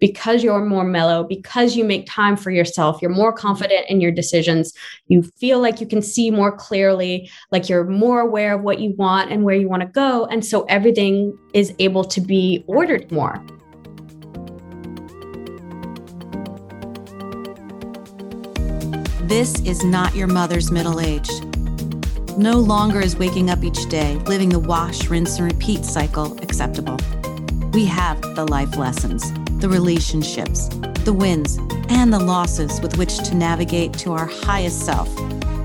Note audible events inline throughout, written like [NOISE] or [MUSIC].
because you're more mellow, because you make time for yourself, you're more confident in your decisions, you feel like you can see more clearly, like you're more aware of what you want and where you want to go. And so everything is able to be ordered more. This is not your mother's middle age. No longer is waking up each day, living the wash, rinse, and repeat cycle acceptable. We have the life lessons, the relationships, the wins, and the losses with which to navigate to our highest self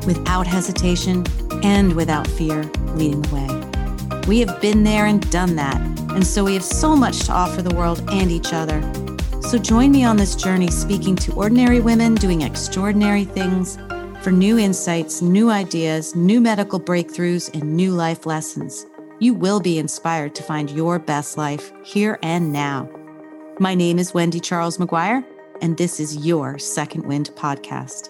without hesitation and without fear leading the way. We have been there and done that, and so we have so much to offer the world and each other. So join me on this journey speaking to ordinary women doing extraordinary things for new insights, new ideas, new medical breakthroughs, and new life lessons you will be inspired to find your best life here and now. My name is Wendy Charles McGuire, and this is your Second Wind podcast.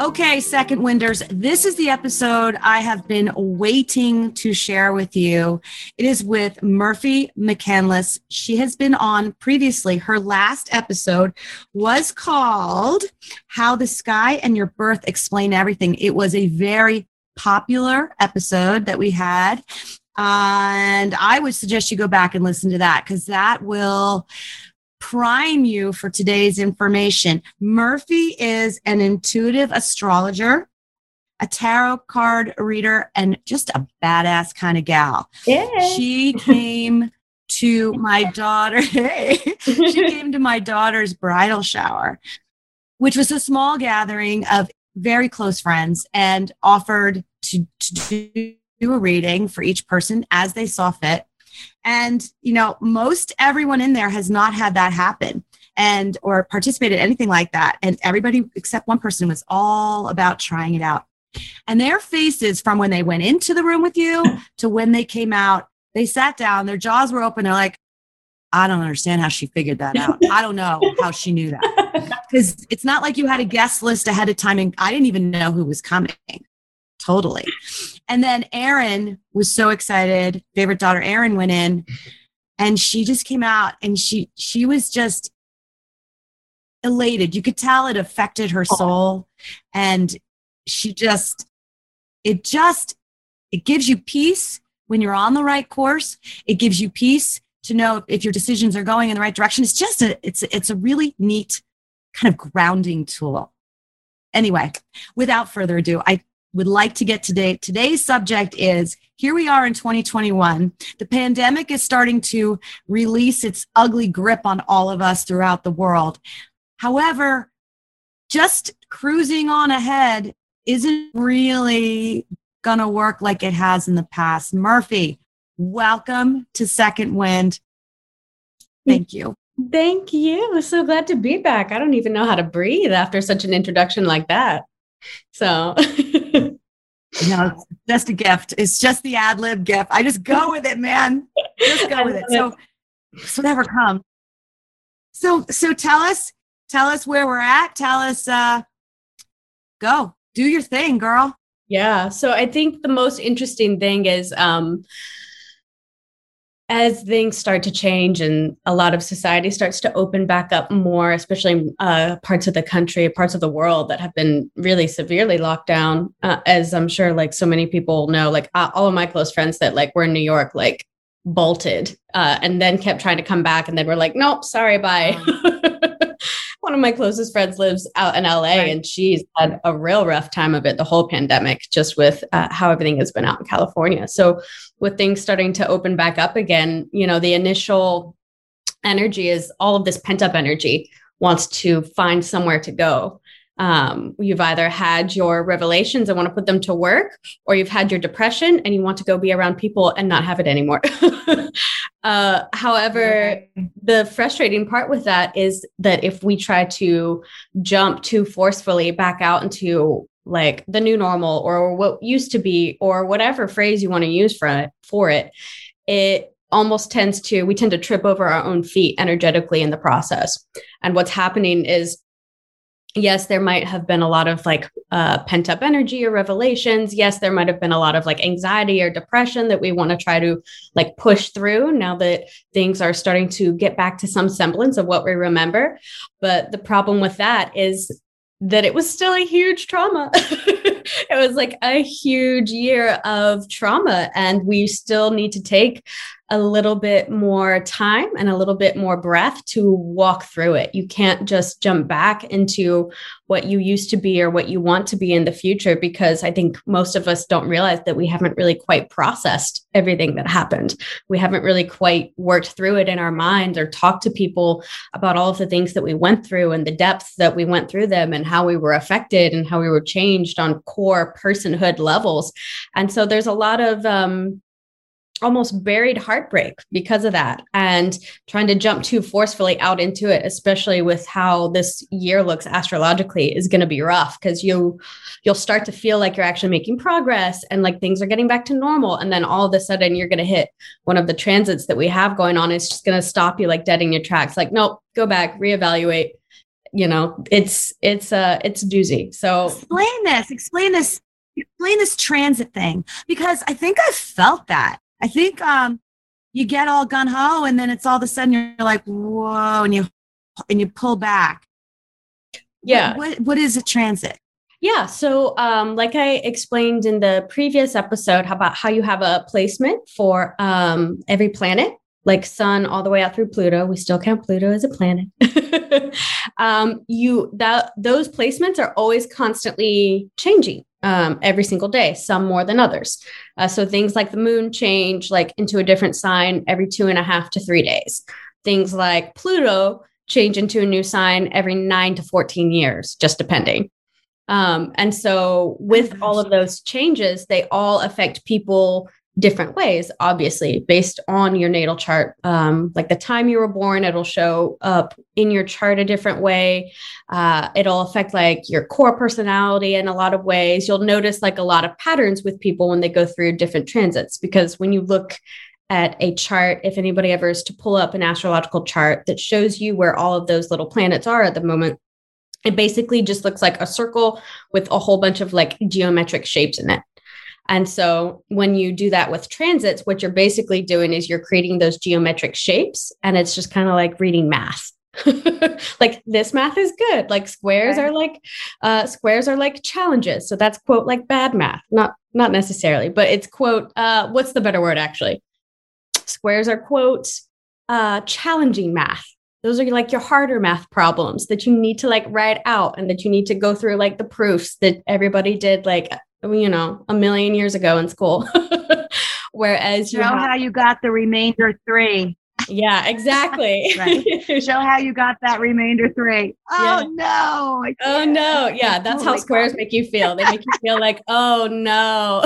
Okay, second winders, this is the episode I have been waiting to share with you. It is with Murphy McCandless. She has been on previously. Her last episode was called How the Sky and Your Birth Explain Everything. It was a very popular episode that we had. And I would suggest you go back and listen to that because that will prime you for today's information. Murphy is an intuitive astrologer, a tarot card reader, and just a badass kind of gal. Yeah. She came to my daughter. [LAUGHS] Hey, she [LAUGHS] came to my daughter's bridal shower, which was a small gathering of very close friends and offered to, to do a reading for each person as they saw fit. And, you know, most everyone in there has not had that happen and or participated in anything like that. And everybody except one person was all about trying it out. And their faces from when they went into the room with you to when they came out, they sat down, their jaws were open. They're like, I don't understand how she figured that out. I don't know how she knew that. [LAUGHS] Because it's not like you had a guest list ahead of time and I didn't even know who was coming. Totally. And then Erin was so excited. Favorite daughter Erin went in and she just came out and she she was just elated. You could tell it affected her soul and she just it just it gives you peace when you're on the right course. It gives you peace to know if your decisions are going in the right direction. It's just a it's it's a really neat kind of grounding tool. Anyway, without further ado, I would like to get today. Today's subject is here we are in 2021. The pandemic is starting to release its ugly grip on all of us throughout the world. However, just cruising on ahead isn't really going to work like it has in the past. Murphy, welcome to Second Wind. Thank you. Thank you. So glad to be back. I don't even know how to breathe after such an introduction like that. So no, just a gift. It's just the ad lib gift. I just go with it, man. Just go with it. So, so never come. So, so tell us, tell us where we're at. Tell us, uh, go do your thing, girl. Yeah. So I think the most interesting thing is, um, as things start to change and a lot of society starts to open back up more, especially uh, parts of the country, parts of the world that have been really severely locked down, uh, as I'm sure like so many people know, like uh, all of my close friends that like were in New York, like bolted uh, and then kept trying to come back and then we're like, nope, sorry, bye. [LAUGHS] one of my closest friends lives out in LA right. and she's had a real rough time of it the whole pandemic, just with uh, how everything has been out in California. So, with things starting to open back up again, you know, the initial energy is all of this pent up energy wants to find somewhere to go um, you've either had your revelations and want to put them to work, or you've had your depression and you want to go be around people and not have it anymore. [LAUGHS] uh, however, the frustrating part with that is that if we try to jump too forcefully back out into like the new normal or what used to be or whatever phrase you want to use for it, for it, it almost tends to we tend to trip over our own feet energetically in the process. And what's happening is yes there might have been a lot of like uh, pent up energy or revelations yes there might have been a lot of like anxiety or depression that we want to try to like push through now that things are starting to get back to some semblance of what we remember but the problem with that is that it was still a huge trauma. [LAUGHS] it was like a huge year of trauma, and we still need to take a little bit more time and a little bit more breath to walk through it. You can't just jump back into what you used to be or what you want to be in the future because I think most of us don't realize that we haven't really quite processed everything that happened. We haven't really quite worked through it in our minds or talked to people about all of the things that we went through and the depths that we went through them and how we were affected and how we were changed on core personhood levels. And so there's a lot of um, almost buried heartbreak because of that and trying to jump too forcefully out into it especially with how this year looks astrologically is going to be rough because you you'll start to feel like you're actually making progress and like things are getting back to normal. And then all of a sudden you're going to hit one of the transits that we have going on. It's just going to stop you like dead in your tracks. Like nope go back reevaluate. You know it's it's uh it's doozy. So explain this explain this explain this transit thing because i think i felt that I think um, you get all gun ho, and then it's all of a sudden you're like, whoa, and you and you pull back. Yeah. What what, what is a transit? Yeah. So, um, like I explained in the previous episode, how about how you have a placement for um, every planet, like Sun all the way out through Pluto. We still count Pluto as a planet. [LAUGHS] um, you that those placements are always constantly changing um, every single day, some more than others. Uh, so things like the moon change like into a different sign every two and a half to three days. Things like Pluto change into a new sign every nine to 14 years, just depending. Um, and so with all of those changes, they all affect people different ways, obviously, based on your natal chart. Um, like the time you were born, it'll show up in your chart a different way. Uh, it'll affect like your core personality in a lot of ways. You'll notice like a lot of patterns with people when they go through different transits, because when you look at a chart, if anybody ever is to pull up an astrological chart that shows you where all of those little planets are at the moment, it basically just looks like a circle with a whole bunch of like geometric shapes in it. And so when you do that with transits, what you're basically doing is you're creating those geometric shapes and it's just kind of like reading math. [LAUGHS] like this math is good. Like squares okay. are like uh squares are like challenges. So that's quote like bad math. Not not necessarily, but it's quote uh what's the better word actually? Squares are quote uh challenging math those are like your harder math problems that you need to like write out and that you need to go through like the proofs that everybody did like you know, a million years ago in school. [LAUGHS] Whereas you show have- how you got the remainder three. Yeah, exactly. [LAUGHS] Show how you got that remainder three. Oh yeah. no. Oh no. Yeah, that's how squares make you feel. They make you feel like, [LAUGHS] oh no.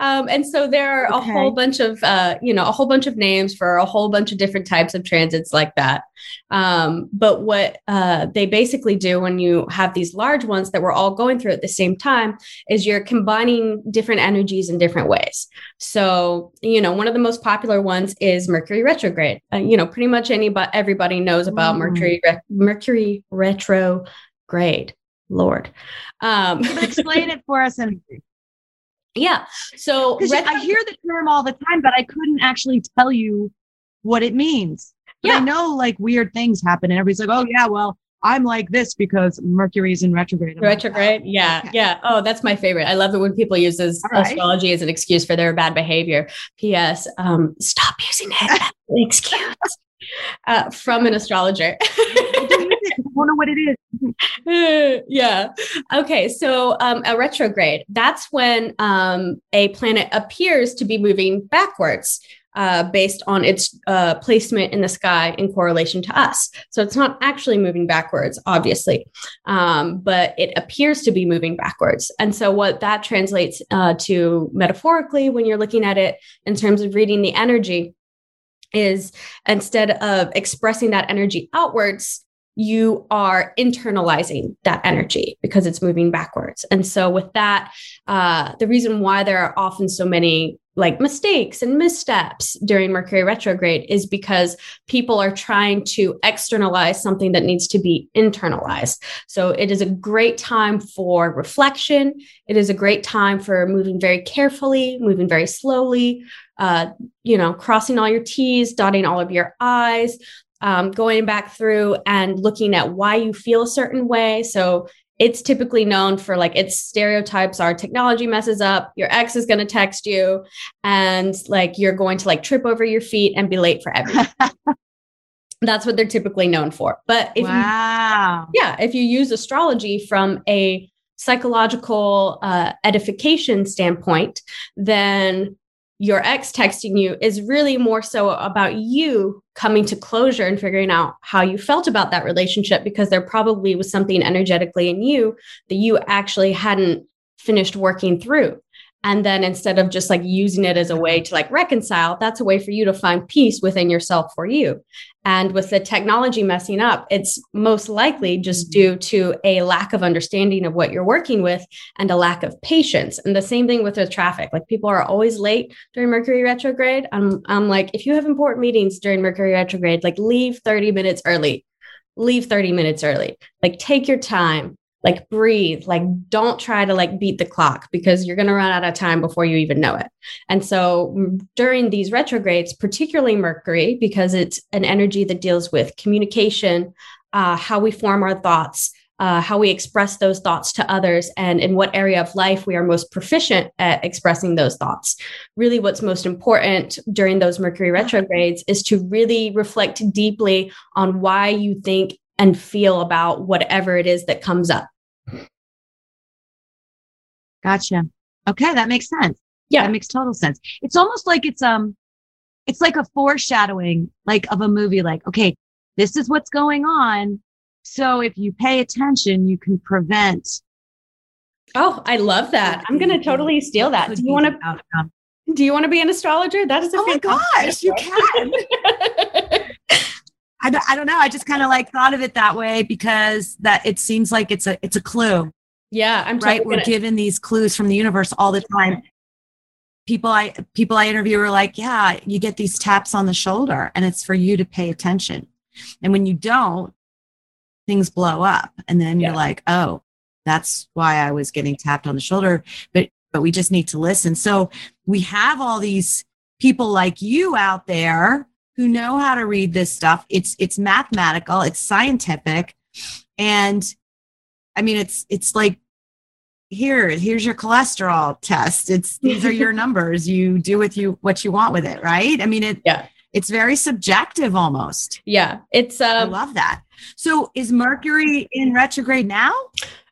Um, and so there are okay. a whole bunch of, uh, you know, a whole bunch of names for a whole bunch of different types of transits like that. Um, but what uh, they basically do when you have these large ones that we're all going through at the same time is you're combining different energies in different ways. So, you know, one of the most popular ones is Mercury retrograde. Uh, you know, pretty much anybody, everybody knows about mm. Mercury, re- Mercury retrograde. Lord. Um, explain it for us in yeah. So retro- I hear the term all the time, but I couldn't actually tell you what it means. But yeah. I know like weird things happen, and everybody's like, "Oh yeah, well, I'm like this because Mercury's in retrograde." I'm retrograde, like, oh, yeah, okay. yeah. Oh, that's my favorite. I love it when people use right. astrology as an excuse for their bad behavior. P.S. Um, stop using it as an excuse. Uh, from an astrologer. [LAUGHS] don't know what it is. [LAUGHS] yeah. Okay. So um, a retrograde, that's when um, a planet appears to be moving backwards. Uh, based on its uh, placement in the sky in correlation to us. So it's not actually moving backwards, obviously, um, but it appears to be moving backwards. And so, what that translates uh, to metaphorically, when you're looking at it in terms of reading the energy, is instead of expressing that energy outwards, you are internalizing that energy because it's moving backwards. And so, with that, uh, the reason why there are often so many like mistakes and missteps during Mercury retrograde is because people are trying to externalize something that needs to be internalized. So it is a great time for reflection. It is a great time for moving very carefully, moving very slowly, uh, you know, crossing all your T's, dotting all of your I's. Um, going back through and looking at why you feel a certain way. So it's typically known for like its stereotypes are technology messes up, your ex is going to text you, and like you're going to like trip over your feet and be late for everything. [LAUGHS] That's what they're typically known for. But if wow. you, yeah, if you use astrology from a psychological uh, edification standpoint, then your ex texting you is really more so about you coming to closure and figuring out how you felt about that relationship because there probably was something energetically in you that you actually hadn't finished working through. And then instead of just like using it as a way to like reconcile, that's a way for you to find peace within yourself for you. And with the technology messing up, it's most likely just mm-hmm. due to a lack of understanding of what you're working with and a lack of patience. And the same thing with the traffic. Like people are always late during Mercury retrograde. I'm, I'm like, if you have important meetings during Mercury retrograde, like leave 30 minutes early. Leave 30 minutes early. Like take your time like breathe like don't try to like beat the clock because you're going to run out of time before you even know it and so mm, during these retrogrades particularly mercury because it's an energy that deals with communication uh, how we form our thoughts uh, how we express those thoughts to others and in what area of life we are most proficient at expressing those thoughts. Really, what's most important during those Mercury retrogrades is to really reflect deeply on why you think and feel about whatever it is that comes up. Gotcha. Okay, that makes sense. Yeah. That makes total sense. It's almost like it's um it's like a foreshadowing like of a movie like okay, this is what's going on. So if you pay attention, you can prevent Oh, I love that. I'm going to totally steal that. Do you want to Do you want to be an astrologer? That is a Oh my gosh, you can. [LAUGHS] I, I don't know. I just kind of like thought of it that way because that it seems like it's a it's a clue. Yeah, I'm right. We're given these clues from the universe all the time. People I people I interview are like, yeah, you get these taps on the shoulder, and it's for you to pay attention. And when you don't, things blow up, and then yeah. you're like, oh, that's why I was getting tapped on the shoulder. But but we just need to listen. So we have all these people like you out there who know how to read this stuff. It's it's mathematical, it's scientific, and I mean it's it's like here here's your cholesterol test. It's these are your [LAUGHS] numbers. You do with you what you want with it, right? I mean it. Yeah. It's very subjective almost. Yeah, it's. Um, I love that. So, is Mercury in retrograde now?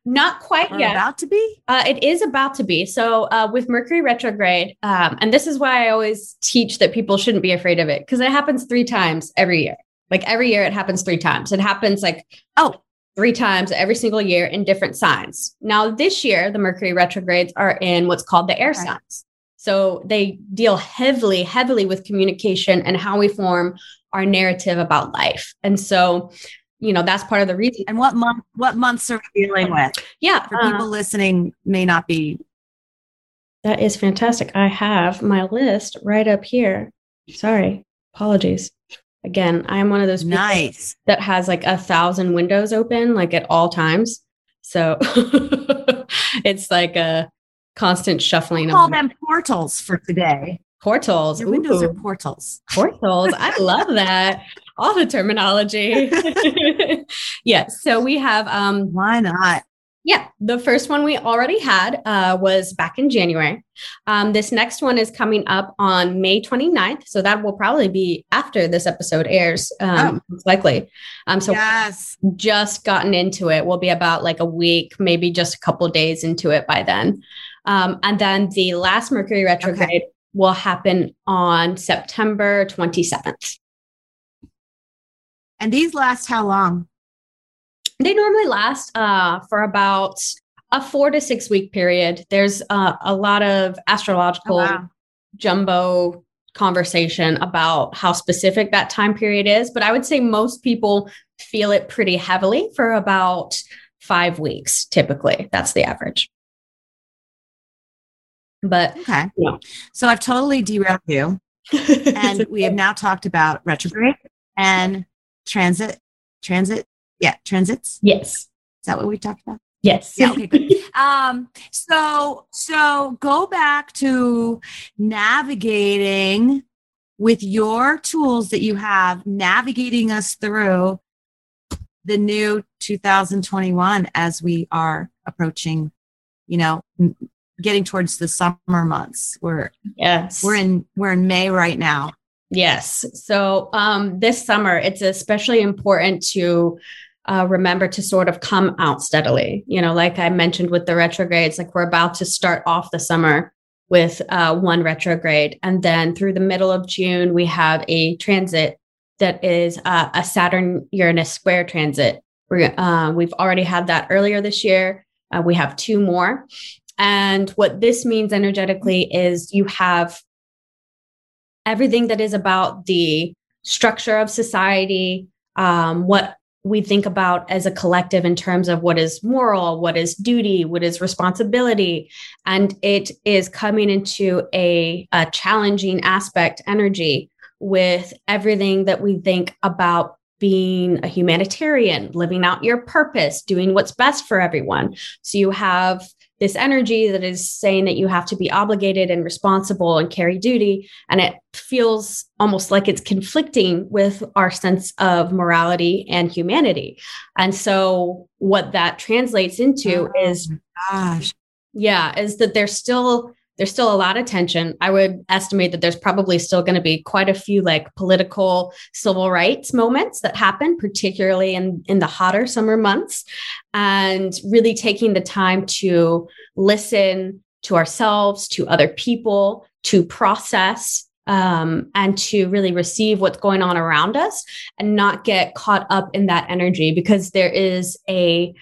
Not quite or yet. About to be? Uh, it is about to be. So uh, with Mercury retrograde, um, and this is why I always teach that people shouldn't be afraid of it because it happens three times every year. Like every year, it happens three times. It happens like oh three times every single year in different signs. Now this year, the Mercury retrogrades are in what's called the air okay. signs. So they deal heavily, heavily with communication and how we form our narrative about life. And so you know that's part of the reason. And what month what months are we dealing with? Yeah. For uh, people listening may not be. That is fantastic. I have my list right up here. Sorry. Apologies. Again i am one of those nice. that has like a thousand windows open like at all times. So [LAUGHS] it's like a constant shuffling we'll call them portals for today. Portals? Your windows Ooh. are portals. Portals? I love that [LAUGHS] all the terminology. [LAUGHS] yes. So we have um why not? Yeah, the first one we already had uh, was back in January. Um, this next one is coming up on May 29th. So that will probably be after this episode airs, um, oh. likely. Um, so yes. just gotten into it. We'll be about like a week, maybe just a couple days into it by then. Um, and then the last Mercury retrograde okay. will happen on September 27th. And these last how long? They normally last uh, for about a four to six week period. There's uh, a lot of astrological oh, wow. jumbo conversation about how specific that time period is, but I would say most people feel it pretty heavily for about five weeks, typically. That's the average. But okay. Yeah. So I've totally derailed you. [LAUGHS] and we have now talked about retrograde and transit, transit. Yeah, transits. Yes. Is that what we talked about? Yes. Yeah. Okay, good. um, so so go back to navigating with your tools that you have, navigating us through the new 2021 as we are approaching, you know, getting towards the summer months. We're yes, we're in we're in May right now. Yes. So um, this summer, it's especially important to uh, remember to sort of come out steadily. You know, like I mentioned with the retrogrades, like we're about to start off the summer with uh, one retrograde, and then through the middle of June, we have a transit that is uh, a Saturn Uranus square transit. We're, uh, we've already had that earlier this year. Uh, we have two more. And what this means energetically is you have everything that is about the structure of society, um, what we think about as a collective in terms of what is moral, what is duty, what is responsibility. And it is coming into a, a challenging aspect energy with everything that we think about being a humanitarian, living out your purpose, doing what's best for everyone. So you have this energy that is saying that you have to be obligated and responsible and carry duty. And it feels almost like it's conflicting with our sense of morality and humanity. And so, what that translates into oh, is, gosh, yeah, is that there's still there's still a lot of tension. I would estimate that there's probably still going to be quite a few like political civil rights moments that happen, particularly in, in the hotter summer months, and really taking the time to listen to ourselves, to other people, to process. Um, and to really receive what's going on around us and not get caught up in that energy because there is a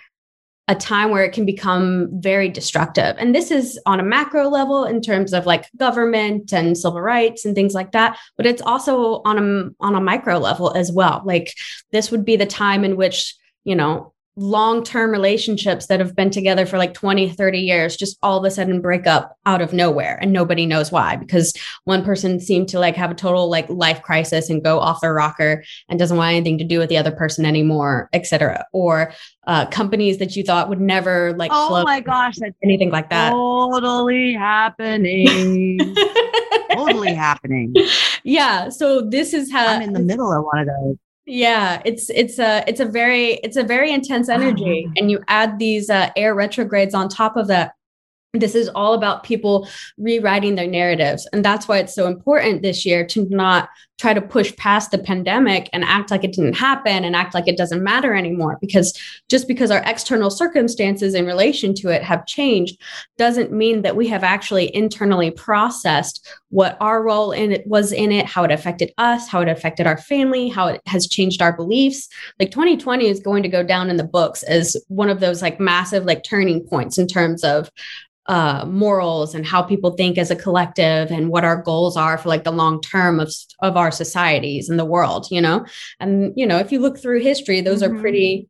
a time where it can become very destructive. And this is on a macro level in terms of like government and civil rights and things like that, but it's also on a on a micro level as well. Like this would be the time in which, you know, long-term relationships that have been together for like 20 30 years just all of a sudden break up out of nowhere and nobody knows why because one person seemed to like have a total like life crisis and go off their rocker and doesn't want anything to do with the other person anymore etc or uh, companies that you thought would never like oh my gosh anything like that. totally happening. [LAUGHS] Totally happening. Yeah so this is how i'm in the middle of one of those yeah it's it's a it's a very it's a very intense energy. And you add these uh, air retrogrades on top of that. This is all about people rewriting their narratives. And that's why it's so important this year to not try to push past the pandemic and act like it didn't happen and act like it doesn't matter anymore. Because just because our external circumstances in relation to it have changed doesn't mean that we have actually internally processed what our role in it was in it, how it affected us, how it affected our family, how it has changed our beliefs. Like 2020 is going to go down in the books as one of those like massive like turning points in terms of uh, morals and how people think as a collective and what our goals are for like the long term of, of our societies and the world you know and you know if you look through history those mm-hmm. are pretty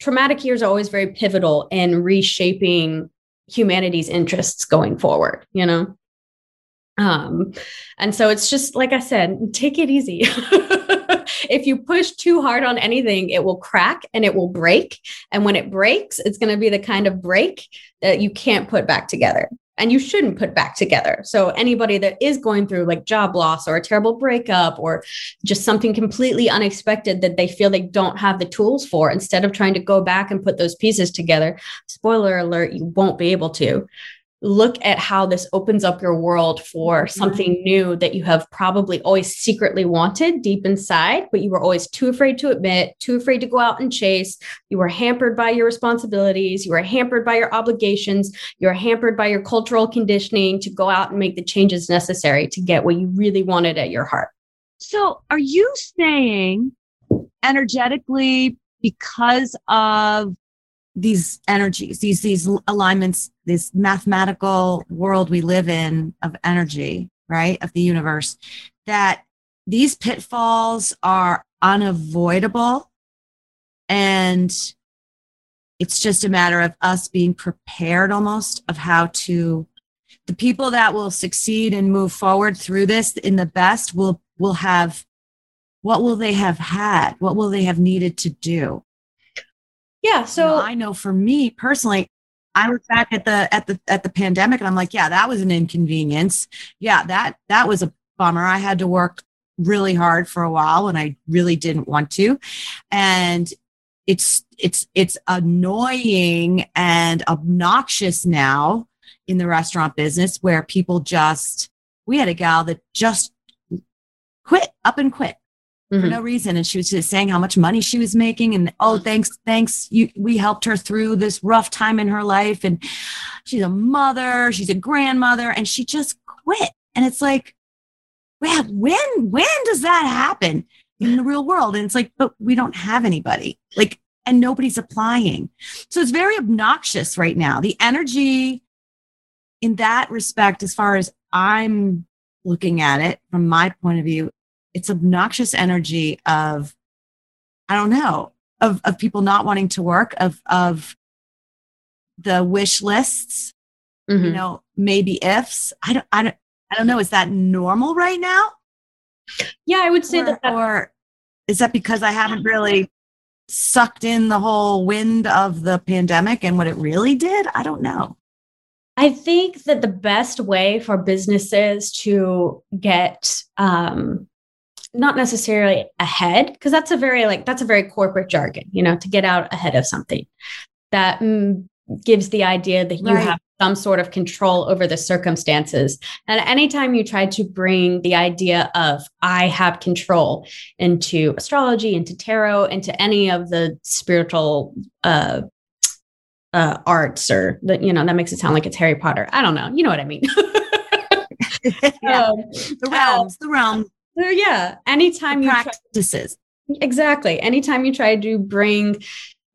traumatic years are always very pivotal in reshaping humanity's interests going forward you know um and so it's just like i said take it easy [LAUGHS] if you push too hard on anything, it will crack and it will break. And when it breaks, it's going to be the kind of break that you can't put back together and you shouldn't put back together. So anybody that is going through like job loss or a terrible breakup or just something completely unexpected that they feel they don't have the tools for, instead of trying to go back and put those pieces together, spoiler alert, you won't be able to look at how this opens up your world for mm-hmm. something new that you have probably always secretly wanted deep inside, but you were always too afraid to admit, too afraid to go out and chase. You were hampered by your responsibilities. You were hampered by your obligations. You were hampered by your cultural conditioning to go out and make the changes necessary to get what you really wanted at your heart. So, are you saying energetically because of these energies, these these alignments, this mathematical world we live in of energy, right, of the universe, that these pitfalls are unavoidable, and it's just a matter of us being prepared, almost, of how to the people that will succeed and move forward through this in the best will will have what will they have had? What will they have needed to do yeah so you know, i know for me personally i look back at the at the at the pandemic and i'm like yeah that was an inconvenience. Yeah that that was a bummer. I had to work really hard for a while and i really didn't want to. And it's it's it's annoying and obnoxious now in the restaurant business where people just we had a gal that just quit up and quit mm-hmm. for no reason. And she was just saying how much money she was making and oh thanks thanks. You we helped her through this rough time in her life. And she's a mother she's a grandmother and she just quit. And it's like well, when when does that happen in the real world? And it's like but we don't have anybody. Like and nobody's applying. So it's very obnoxious right now. The energy in that respect as far as i'm looking at it from my point of view it's obnoxious energy of i don't know of of people not wanting to work of of the wish lists mm-hmm. you know maybe ifs. I don't i don't i don't know. Is that normal right now? Yeah i would say or, that, that or is that because i haven't really sucked in the whole wind of the pandemic and what it really did? I don't know. I think that the best way for businesses to get um, not necessarily ahead because that's a very like that's a very corporate jargon you know to get out ahead of something that mm, gives the idea that you right. have some sort of control over the circumstances. And anytime you try to bring the idea of i have control into astrology into tarot into any of the spiritual uh uh arts or that you know that makes it sound like it's harry potter. I don't know. You know what i mean. [LAUGHS] [LAUGHS] Yeah. um, the realms uh, the realms so yeah, anytime you practices. Try, exactly. Anytime you try to bring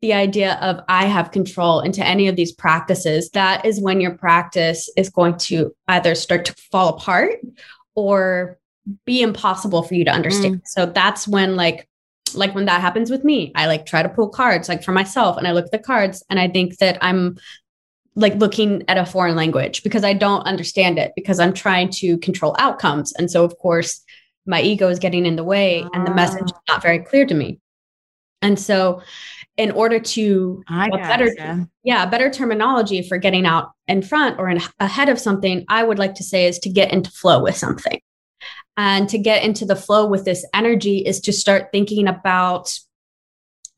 the idea of I have control into any of these practices, that is when your practice is going to either start to fall apart or be impossible for you to understand. Mm. So that's when like like when that happens with me, I like try to pull cards like for myself and I look at the cards and I think that I'm like looking at a foreign language because I don't understand it because I'm trying to control outcomes. And so of course my ego is getting in the way and the message is not very clear to me. And so in order to I well, better you. yeah better terminology for getting out in front or in, ahead of something i would like to say is to get into flow with something. And to get into the flow with this energy is to start thinking about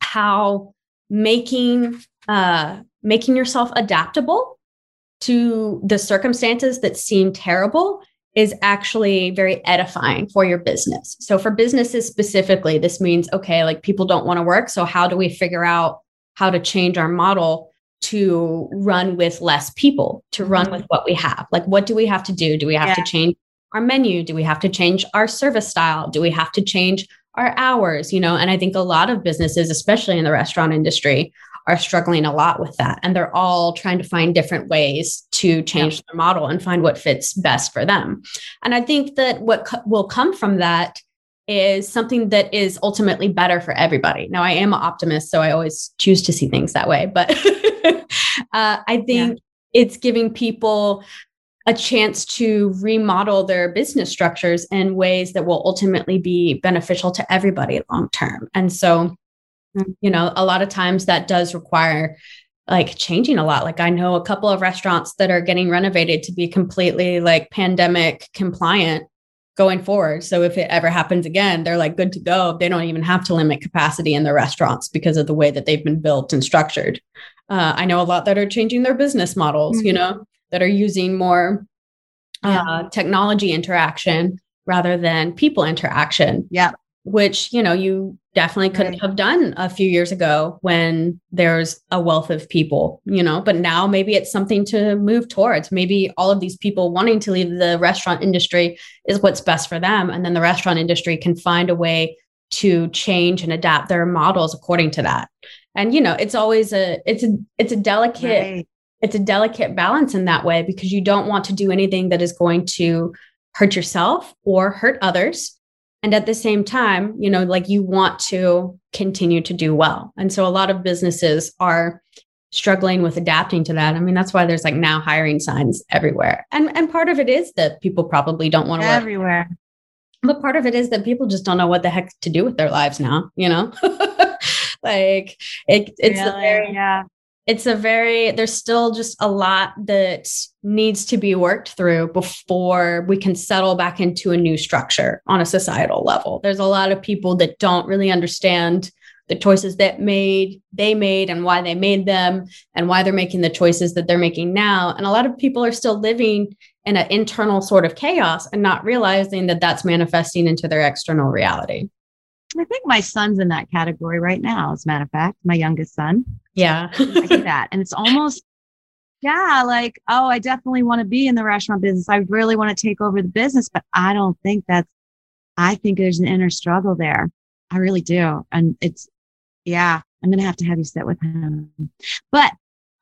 how making uh making yourself adaptable to the circumstances that seem terrible is actually very edifying for your business. So for businesses specifically, this means okay, like people don't want to work, so how do we figure out how to change our model to run with less people, to run mm-hmm. with what we have? Like what do we have to do? Do we have yeah. to change our menu? Do we have to change our service style? Do we have to change our hours, you know? And I think a lot of businesses, especially in the restaurant industry, are struggling a lot with that. And they're all trying to find different ways to change yeah. their model and find what fits best for them. And I think that what co- will come from that is something that is ultimately better for everybody. Now, I am an optimist, so I always choose to see things that way. But [LAUGHS] uh, I think yeah. it's giving people a chance to remodel their business structures in ways that will ultimately be beneficial to everybody long term. And so Mm, you know a lot of times that does require like changing a lot. Like i know a couple of restaurants that are getting renovated to be completely like pandemic compliant going forward. So if it ever happens again they're like good to go. They don't even have to limit capacity in their restaurants because of the way that they've been built and structured. Uh, i know a lot that are changing their business models mm-hmm. you know that are using more uh, yeah. technology interaction rather than people interaction. Yeah which you know you definitely couldn't right. have done a few years ago when there's a wealth of people you know but now maybe it's something to move towards maybe all of these people wanting to leave the restaurant industry is what's best for them and then the restaurant industry can find a way to change and adapt their models according to that and you know it's always a it's a it's a delicate right. it's a delicate balance in that way because you don't want to do anything that is going to hurt yourself or hurt others and at the same time you know like you want to continue to do well and so a lot of businesses are struggling with adapting to that. I mean, that's why there's like now hiring signs everywhere. And and part of it is that people probably don't want to work everywhere. But part of it is that people just don't know what the heck to do with their lives now, you know? [LAUGHS] like it, it's really? very, yeah it's a very there's still just a lot that needs to be worked through before we can settle back into a new structure on a societal level. There's a lot of people that don't really understand the choices that made they made and why they made them and why they're making the choices that they're making now. And a lot of people are still living in an internal sort of chaos and not realizing that that's manifesting into their external reality I think my son's in that category right now, as a matter of fact, my youngest son. Yeah. [LAUGHS] I that. And it's almost, yeah, like, oh, I definitely want to be in the restaurant business. I really want to take over the business, but I don't think that's, I think there's an inner struggle there. I really do. And it's, yeah, I'm going to have to have you sit with him. But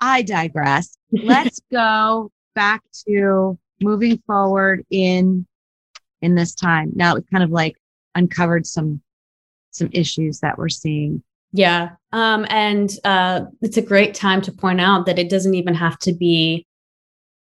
I digress. Let's [LAUGHS] go back to moving forward in, in this time. Now it's kind of like uncovered some some issues that we're seeing. Yeah. Um, and uh, it's a great time to point out that it doesn't even have to be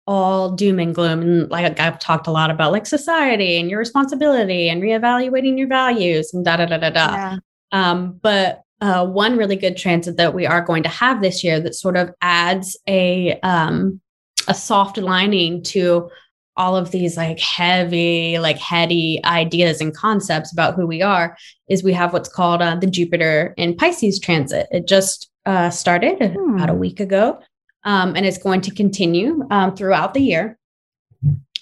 all doom and gloom. And like I've talked a lot about like society and your responsibility and reevaluating your values and da da da da da. Yeah. Um, but uh, one really good transit that we are going to have this year that sort of adds a um, a soft lining to all of these like heavy, like heady ideas and concepts about who we are is we have what's called uh, the Jupiter in Pisces transit. It just uh, started hmm. about a week ago, um, and it's going to continue um, throughout the year.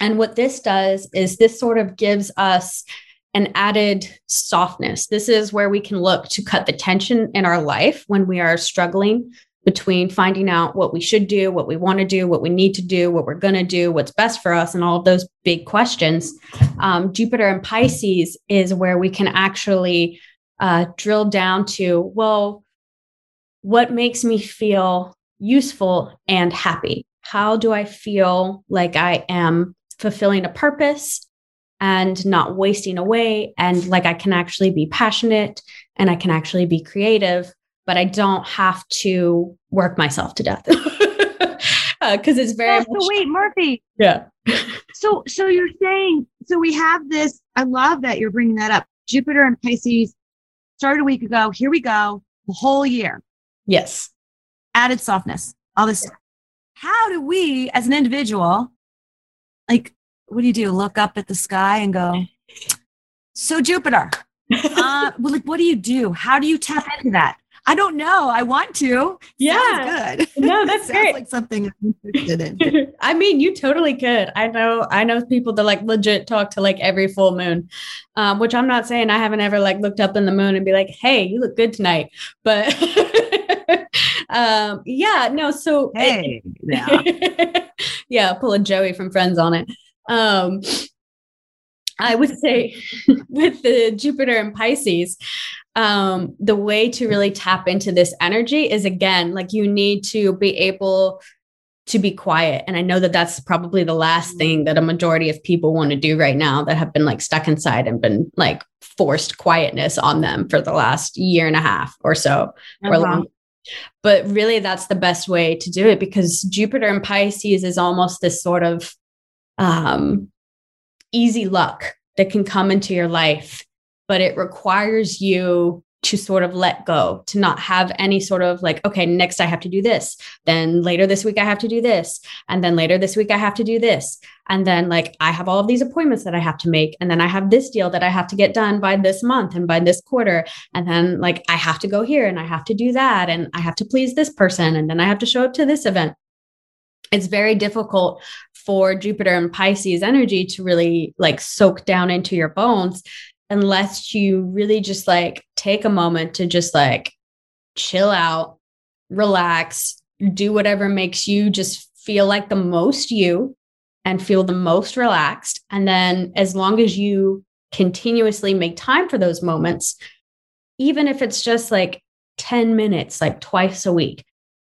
And what this does is this sort of gives us an added softness. This is where we can look to cut the tension in our life when we are struggling between finding out what we should do, what we want to do, what we need to do, what we're going to do, what's best for us, and all of those big questions. Um, Jupiter and Pisces is where we can actually uh, drill down to, well, what makes me feel useful and happy? How do I feel like I am fulfilling a purpose and not wasting away and like I can actually be passionate and I can actually be creative? But I don't have to work myself to death because [LAUGHS] uh, it's very. So wait, Murphy. Yeah. so so you're saying so we have this. I love that you're bringing that up. Jupiter and Pisces started a week ago. Here we go. The whole year. Yes. Added softness. All this. How do we, as an individual, like, what do you do? Look up at the sky and go, so Jupiter. [LAUGHS] uh, well, like, what do you do? How do you tap into that? I don't know. I want to. Yeah. good. No, that's [LAUGHS] great. like something I'm interested in. [LAUGHS] I mean, you totally could. I know, I know people that like legit talk to like every full moon, um, which I'm not saying I haven't ever like looked up in the moon and be like, hey, you look good tonight. But [LAUGHS] um, yeah, no, so hey, yeah. yeah, pull a Joey from Friends on it. Um, I would say with the Jupiter and Pisces, um, the way to really tap into this energy is again, like you need to be able to be quiet. And I know that that's probably the last thing that a majority of people want to do right now that have been like stuck inside and been like forced quietness on them for the last year and a half or so uh-huh. or long. But really, that's the best way to do it because Jupiter and Pisces is almost this sort of um, easy luck that can come into your life, but it requires you to sort of let go, to not have any sort of like, okay, next I have to do this. Then later this week I have to do this. And then later this week I have to do this. And then like I have all of these appointments that I have to make. And then I have this deal that I have to get done by this month and by this quarter. And then like I have to go here and I have to do that. And I have to please this person. And then I have to show up to this event. It's very difficult for Jupiter and Pisces energy to really like soak down into your bones unless you really just like take a moment to just like chill out, relax, do whatever makes you just feel like the most you and feel the most relaxed. And then as long as you continuously make time for those moments, even if it's just like 10 minutes, like twice a week,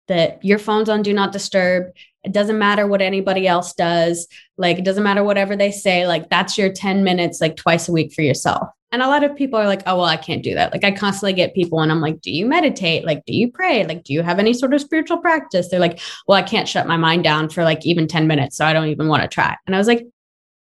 that your phone's on do not disturb, it doesn't matter what anybody else does. Like, it doesn't matter whatever they say. Like, that's your 10 minutes, like twice a week for yourself. And a lot of people are like, oh, well, I can't do that. Like, I constantly get people and I'm like, do you meditate? Like, do you pray? Like, do you have any sort of spiritual practice? They're like, well, I can't shut my mind down for like even 10 minutes. So I don't even want to try. And I was like,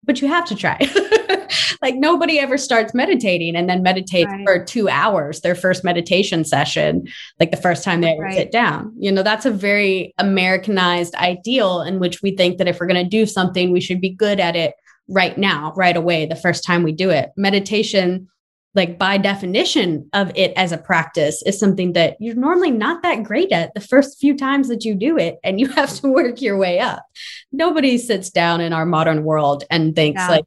but you have to try. [LAUGHS] like nobody ever starts meditating and then meditates right. for two hours, their first meditation session, like the first time they ever right. sit down. You know, that's a very Americanized ideal in which we think that if we're going to do something, we should be good at it right now, right away, the first time we do it. Meditation like by definition of it as a practice is something that you're normally not that great at the first few times that you do it and you [LAUGHS] have to work your way up nobody sits down in our modern world and thinks yeah. like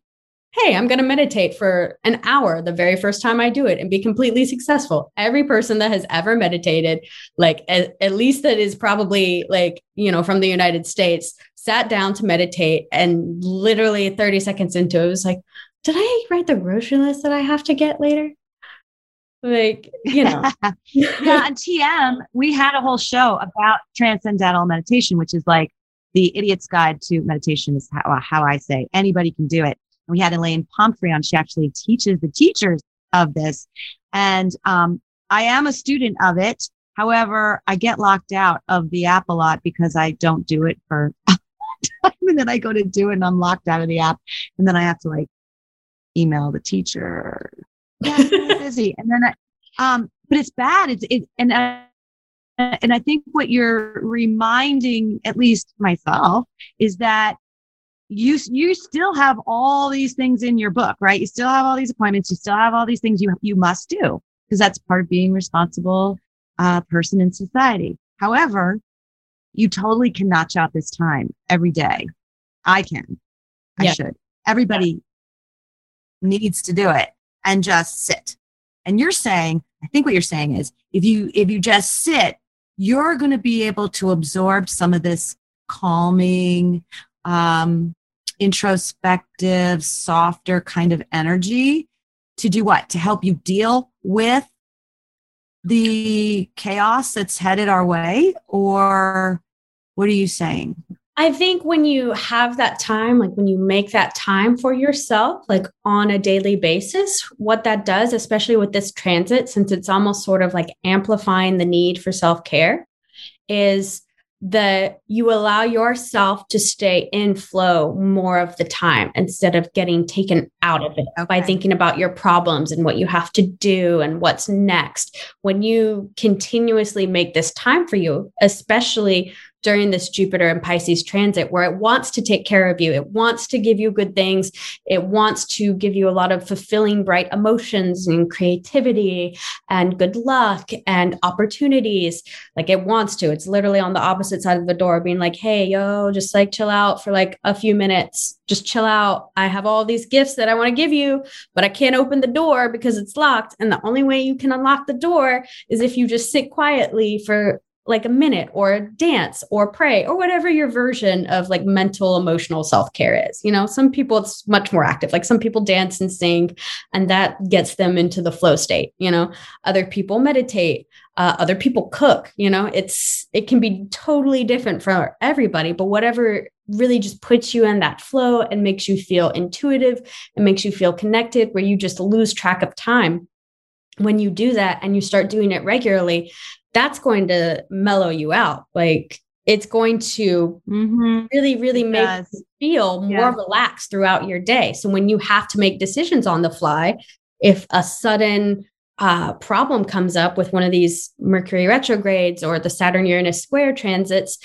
hey i'm going to meditate for an hour the very first time i do it and be completely successful every person that has ever meditated like at, at least that is probably like you know from the united states sat down to meditate and literally 30 seconds into it was like did I write the grocery list that I have to get later? Like, you know. [LAUGHS] yeah, on TM, we had a whole show about transcendental meditation, which is like the idiot's guide to meditation is how, how I say anybody can do it. We had Elaine Pumphrey on. She actually teaches the teachers of this. And um, I am a student of it. However, I get locked out of the app a lot because I don't do it for [LAUGHS] time. And then I go to do it and I'm locked out of the app. And then I have to like email the teacher. Yeah, [LAUGHS] busy. And then, I, um, but it's bad. It's it, and uh, and I think what you're reminding, at least myself, is that you you still have all these things in your book, right? You still have all these appointments. You still have all these things you you must do because that's part of being responsible uh, person in society. However, you totally can notch out this time every day. I can. I yeah. should. Everybody needs to do it and just sit. And you're saying, I think what you're saying is if you if you just sit, you're going to be able to absorb some of this calming, um, introspective, softer kind of energy to do what? To help you deal with the chaos that's headed our way? Or what are you saying? I think when you have that time, like when you make that time for yourself, like on a daily basis, what that does, especially with this transit, since it's almost sort of like amplifying the need for self care, is that you allow yourself to stay in flow more of the time instead of getting taken out of it okay. by thinking about your problems and what you have to do and what's next. When you continuously make this time for you, especially during this Jupiter and Pisces transit where it wants to take care of you. It wants to give you good things. It wants to give you a lot of fulfilling, bright emotions and creativity and good luck and opportunities. Like it wants to. It's literally on the opposite side of the door, being like, hey, yo, just like chill out for like a few minutes. Just chill out. I have all these gifts that I want to give you, but I can't open the door because it's locked. And the only way you can unlock the door is if you just sit quietly for like a minute or dance or pray or whatever your version of like mental emotional self-care is you know? Some people it's much more active. Like some people dance and sing and that gets them into the flow state you know? Other people meditate uh, other people cook you know? It's it can be totally different for everybody but whatever really just puts you in that flow and makes you feel intuitive and makes you feel connected where you just lose track of time when you do that and you start doing it regularly that's going to mellow you out. Like it's going to mm-hmm. really, really make you feel more yeah. relaxed throughout your day. So when you have to make decisions on the fly, if a sudden uh, problem comes up with one of these Mercury retrogrades or the Saturn Uranus square transits,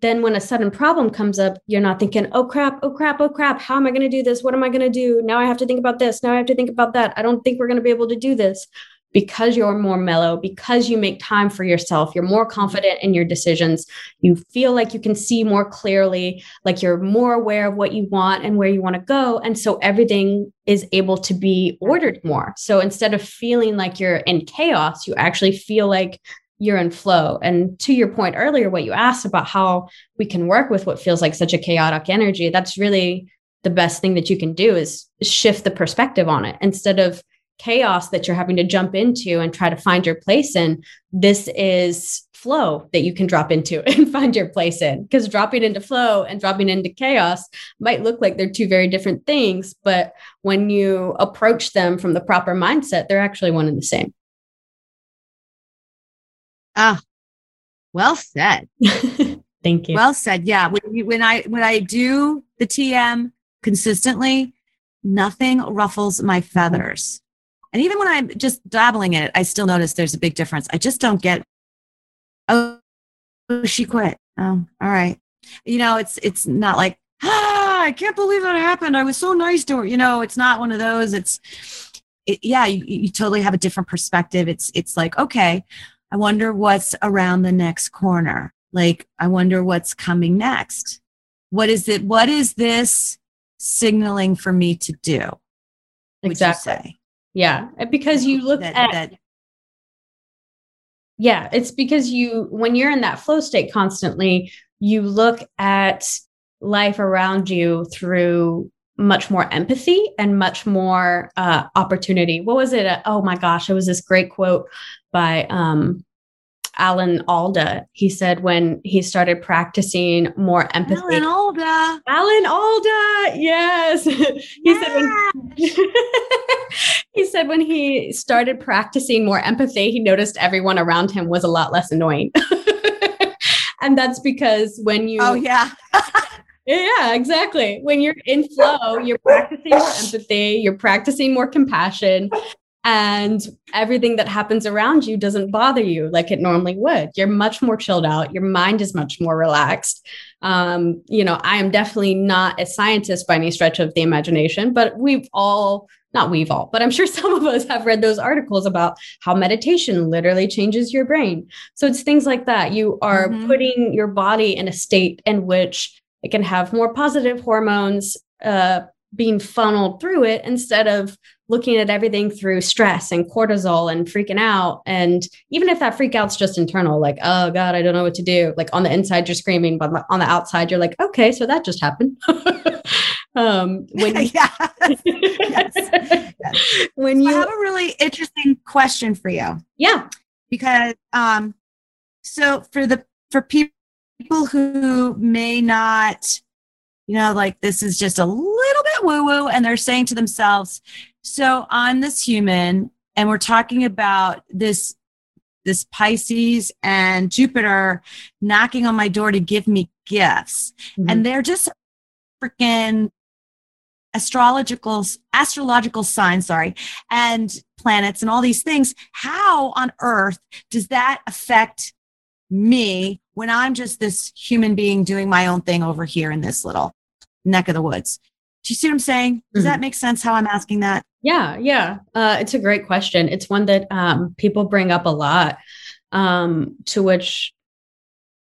then when a sudden problem comes up, you're not thinking, oh crap, oh crap, oh crap, how am I going to do this? What am I going to do? Now I have to think about this. Now I have to think about that. I don't think we're going to be able to do this because you're more mellow, because you make time for yourself, you're more confident in your decisions, you feel like you can see more clearly, like you're more aware of what you want and where you want to go. And so everything is able to be ordered more. So instead of feeling like you're in chaos, you actually feel like you're in flow. And to your point earlier, what you asked about how we can work with what feels like such a chaotic energy, that's really the best thing that you can do is shift the perspective on it instead of chaos that you're having to jump into and try to find your place in. This is flow that you can drop into [LAUGHS] and find your place in. Because dropping into flow and dropping into chaos might look like they're two very different things, but when you approach them from the proper mindset, they're actually one and the same. Ah, well said. [LAUGHS] Thank you. Well said. Yeah. When, you, when I when I do the TM consistently, nothing ruffles my feathers. And even when I'm just dabbling in it, I still notice there's a big difference. I just don't get, oh, she quit. Oh, all right. You know, it's it's not like, ah, I can't believe that happened. I was so nice to her. You know, it's not one of those. It's, it, yeah, you, you totally have a different perspective. It's it's like, okay, I wonder what's around the next corner. Like, I wonder what's coming next. What is it? What is this signaling for me to do? Exactly. Yeah. Because you look that, at, that, yeah, it's because you, when you're in that flow state constantly, you look at life around you through much more empathy and much more uh, opportunity. What was it? Oh my gosh, it was this great quote by um, Alan Alda. He said when he started practicing more empathy. Alan Alda. Alan Alda. Yes. [LAUGHS] he yeah. said when [LAUGHS] he said when he started practicing more empathy, he noticed everyone around him was a lot less annoying. [LAUGHS] and that's because when you Oh yeah. Yeah, exactly. When you're in flow, you're practicing more empathy, you're practicing more compassion, and everything that happens around you doesn't bother you like it normally would. You're much more chilled out. Your mind is much more relaxed. Um, you know, I am definitely not a scientist by any stretch of the imagination, but we've all, not we've all, but I'm sure [LAUGHS] some of us have read those articles about how meditation literally changes your brain. So it's things like that. You are mm-hmm. putting your body in a state in which it can have more positive hormones uh, being funneled through it instead of looking at everything through stress and cortisol and freaking out. And even if that freak out's just internal, like, oh God, I don't know what to do. Like on the inside, you're screaming, but on the outside, you're like, okay, so that just happened. [LAUGHS] um, when [LAUGHS] you- yes. yes. yes. [LAUGHS] when you I have a really interesting question for you. Yeah. Because um, so for the for people who may not you know, like this is just a little bit woo woo. And they're saying to themselves, so I'm this human and we're talking about this this Pisces and Jupiter knocking on my door to give me gifts. Mm-hmm. And they're just freaking astrological astrological signs, sorry, and planets and all these things. How on earth does that affect me when I'm just this human being doing my own thing over here in this little neck of the woods? Do you see what I'm saying? Does mm-hmm. that make sense how I'm asking that? Yeah, yeah. Uh, it's a great question. It's one that um, people bring up a lot, um, to which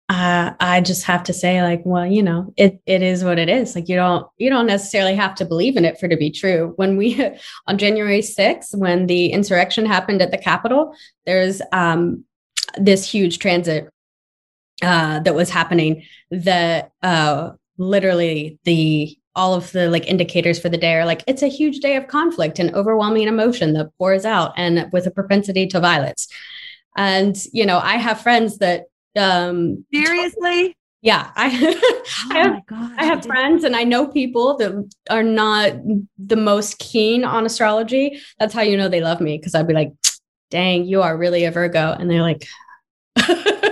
uh, I just have to say, like, well, you know, it it is what it is. Like, you don't you don't necessarily have to believe in it for it to be true. When we [LAUGHS] on January 6th, when the insurrection happened at the Capitol, there's um, this huge transit uh, that was happening that uh, literally the all of the like indicators for the day are like it's a huge day of conflict and overwhelming emotion that pours out and with a propensity to violence. And you know i have friends that um seriously? Yeah i oh [LAUGHS] I have, gosh, I have friends and i know people that are not the most keen on astrology. That's how you know they love me because i'd be like dang you are really a virgo. And they're like [LAUGHS]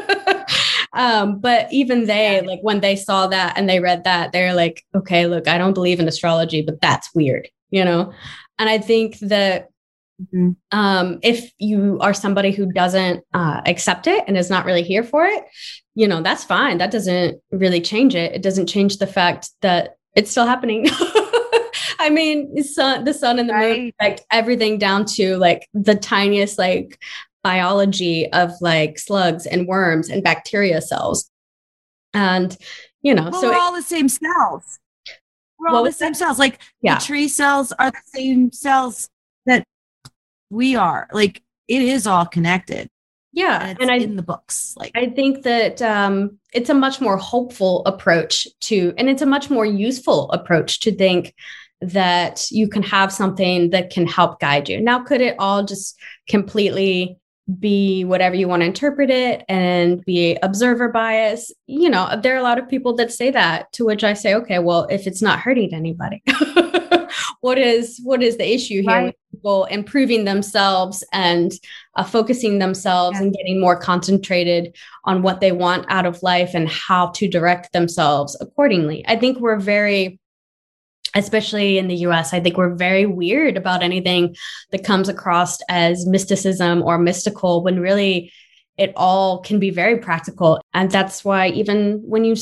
Um, but even they, like when they saw that and they read that, they're like, okay, look, I don't believe in astrology, but that's weird, you know? And I think that mm-hmm. um, if you are somebody who doesn't uh, accept it and is not really here for it, you know, that's fine. That doesn't really change it. It doesn't change the fact that it's still happening. [LAUGHS] I mean, the sun, the sun and the moon affect everything down to like the tiniest like biology of like slugs and worms and bacteria cells. And, you know, well, so we're it, all the same cells. We're all the same that? cells. Like yeah. the tree cells are the same cells that we are. Like it is all connected. Yeah. And, and I in the books. Like I think that um it's a much more hopeful approach to and it's a much more useful approach to think that you can have something that can help guide you. Now, could it all just completely be whatever you want to interpret it and be observer bias? You know, there are a lot of people that say that, to which I say, okay, well, if it's not hurting anybody. [LAUGHS] what is what is the issue here right. with people improving themselves and uh, focusing themselves yeah. and getting more concentrated on what they want out of life and how to direct themselves accordingly i think we're very especially in the US, I think we're very weird about anything that comes across as mysticism or mystical when really it all can be very practical. And that's why, even when you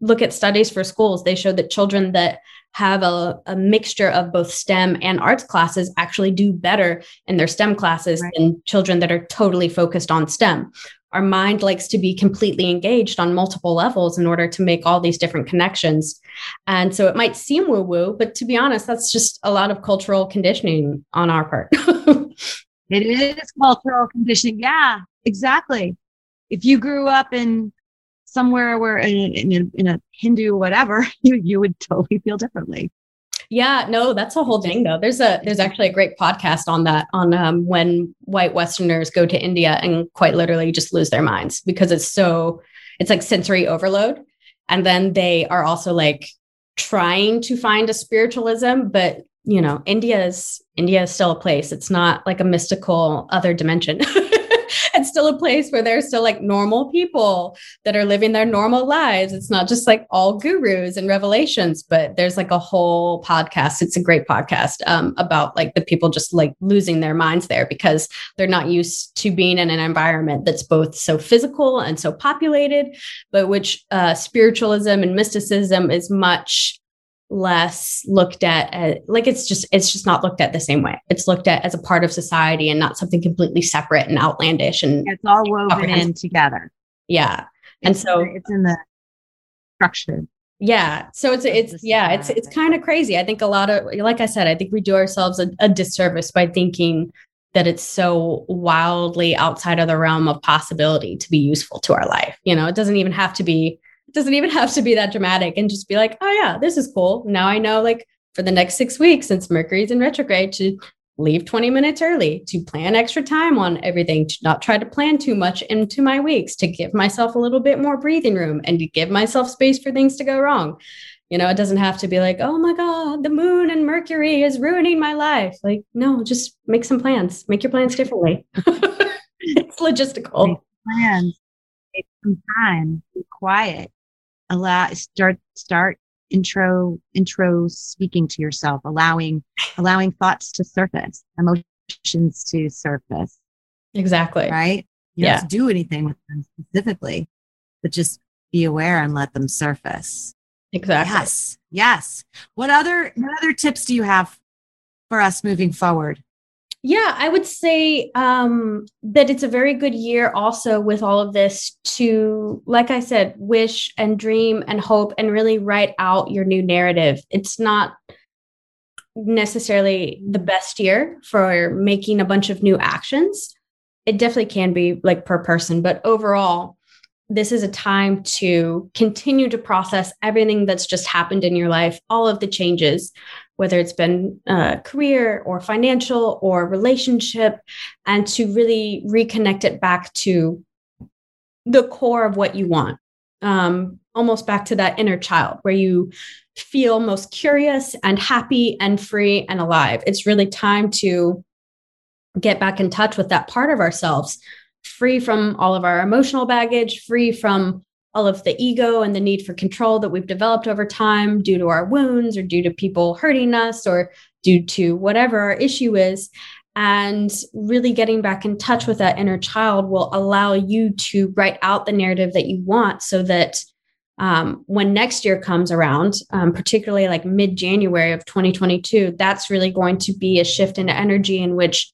look at studies for schools, they show that children that have a, a mixture of both STEM and arts classes actually do better in their STEM classes right. than children that are totally focused on STEM our mind likes to be completely engaged on multiple levels in order to make all these different connections. And so it might seem woo woo, but to be honest, that's just a lot of cultural conditioning on our part. [LAUGHS] it is cultural conditioning. Yeah, exactly. If you grew up in somewhere where in, in, a, in a Hindu whatever, [LAUGHS] you, you would totally feel differently. Yeah, no, that's a whole thing though. There's a there's actually a great podcast on that on um, when white Westerners go to India and quite literally just lose their minds because it's so it's like sensory overload, and then they are also like trying to find a spiritualism, but you know, India is India is still a place. It's not like a mystical other dimension. [LAUGHS] it's still a place where there's still like normal people that are living their normal lives. It's not just like all gurus and revelations, but there's like a whole podcast. It's a great podcast um, about like the people just like losing their minds there because they're not used to being in an environment that's both so physical and so populated, but which uh, spiritualism and mysticism is much less looked at as, like it's just it's just not looked at the same way. It's looked at as a part of society and not something completely separate and outlandish and it's all woven in together. Yeah. And it's so it's in the structure. Yeah. So it's it's yeah it's it's kind of crazy. I think a lot of like i said i think we do ourselves a, a disservice by thinking that it's so wildly outside of the realm of possibility to be useful to our life. You know it doesn't even have to be it doesn't even have to be that dramatic and just be like, oh yeah, this is cool. Now I know like for the next six weeks since Mercury's in retrograde to leave 20 minutes early, to plan extra time on everything, to not try to plan too much into my weeks, to give myself a little bit more breathing room and to give myself space for things to go wrong. You know, it doesn't have to be like, oh my God, the moon and Mercury is ruining my life. Like, no, just make some plans, make your plans differently. [LAUGHS] it's logistical. Make plans, take some time, be quiet, allow start start intro intro speaking to yourself allowing allowing thoughts to surface emotions to surface. Exactly. Right? You yeah. don't do anything with them specifically but just be aware and let them surface. Exactly. Yes. Yes. What other what other tips do you have for us moving forward yeah, I would say um, that it's a very good year also with all of this to, like I said, wish and dream and hope and really write out your new narrative. It's not necessarily the best year for making a bunch of new actions. It definitely can be like per person, but overall, this is a time to continue to process everything that's just happened in your life, all of the changes, whether it's been uh, career or financial or relationship, and to really reconnect it back to the core of what you want. Um, almost back to that inner child where you feel most curious and happy and free and alive. It's really time to get back in touch with that part of ourselves, free from all of our emotional baggage, free from all of the ego and the need for control that we've developed over time due to our wounds or due to people hurting us or due to whatever our issue is. And really getting back in touch with that inner child will allow you to write out the narrative that you want so that um, when next year comes around, um, particularly like mid January of 2022, that's really going to be a shift in energy in which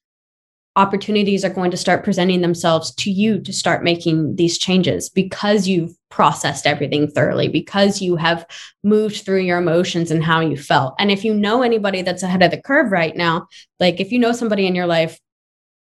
opportunities are going to start presenting themselves to you to start making these changes because you've processed everything thoroughly, because you have moved through your emotions and how you felt. And if you know anybody that's ahead of the curve right now, like if you know somebody in your life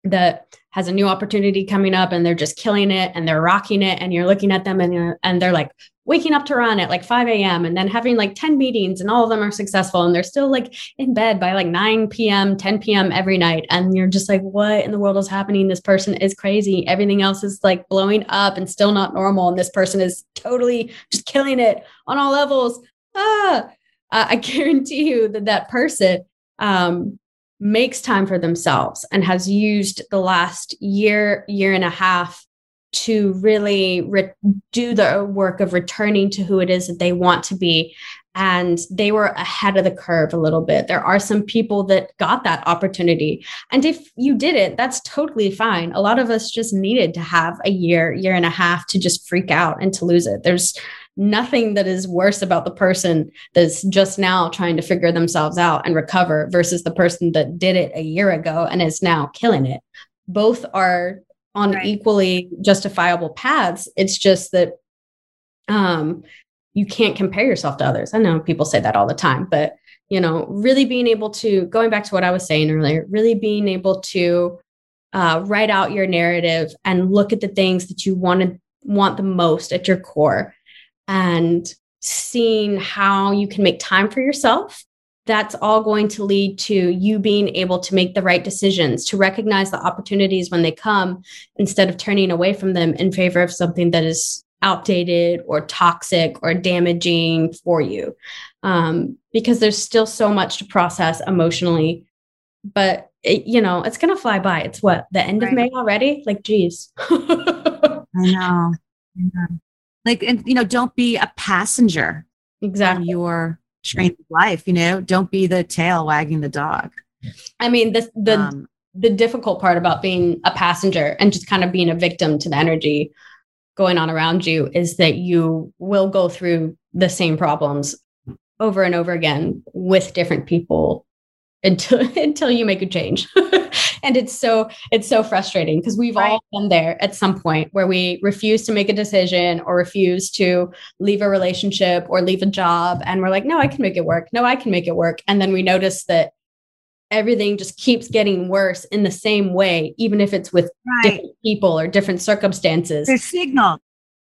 that has a new opportunity coming up and they're just killing it and they're rocking it and you're looking at them and and they're like waking up to run at like 5 a.m. and then having like 10 meetings and all of them are successful and they're still like in bed by like 9 p.m., 10 p.m. every night. And you're just like, what in the world is happening? This person is crazy. Everything else is like blowing up and still not normal. And this person is totally just killing it on all levels. Ah, I [LAUGHS] guarantee you that that person um, makes time for themselves and has used the last year, year and a half to really re- do the work of returning to who it is that they want to be. And they were ahead of the curve a little bit. There are some people that got that opportunity. And if you did it, that's totally fine. A lot of us just needed to have a year, year and a half to just freak out and to lose it. There's nothing that is worse about the person that's just now trying to figure themselves out and recover versus the person that did it a year ago and is now killing it. Both are on right. equally justifiable paths. It's just that um, you can't compare yourself to others. I know people say that all the time, but you know, really being able to going back to what I was saying earlier, really being able to uh, write out your narrative and look at the things that you want to want the most at your core, and seeing how you can make time for yourself that's all going to lead to you being able to make the right decisions, to recognize the opportunities when they come instead of turning away from them in favor of something that is outdated or toxic or damaging for you. Um, because there's still so much to process emotionally. But, it, you know, it's going to fly by. It's what, the end right. of May already? Like, geez. [LAUGHS] I know. I know. Like, and, you know, don't be a passenger. Exactly. your train of life you know don't be the tail wagging the dog i mean the the um, the difficult part about being a passenger and just kind of being a victim to the energy going on around you is that you will go through the same problems over and over again with different people until [LAUGHS] until you make a change. [LAUGHS] And it's so it's so frustrating because we've right. all been there at some point where we refuse to make a decision or refuse to leave a relationship or leave a job. And we're like no i can make it work. No i can make it work. And then we notice that everything just keeps getting worse in the same way even if it's with right. different people or different circumstances. There's signal.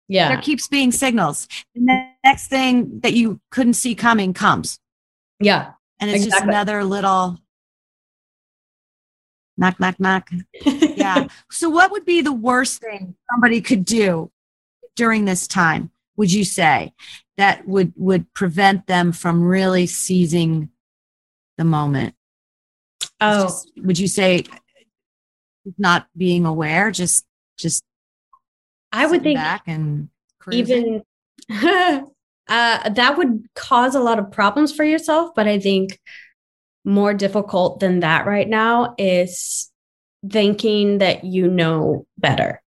Yeah. There keeps being signals. And the next thing that you couldn't see coming comes. Yeah and it's exactly. just another little knock, knock, knock. yeah. So, what would be the worst thing somebody could do during this time? Would you say that would would prevent them from really seizing the moment? Oh, just, would you say not being aware? Just, just. I would think back and cruising? even [LAUGHS] uh, that would cause a lot of problems for yourself. But I think more difficult than that right now is thinking that you know better.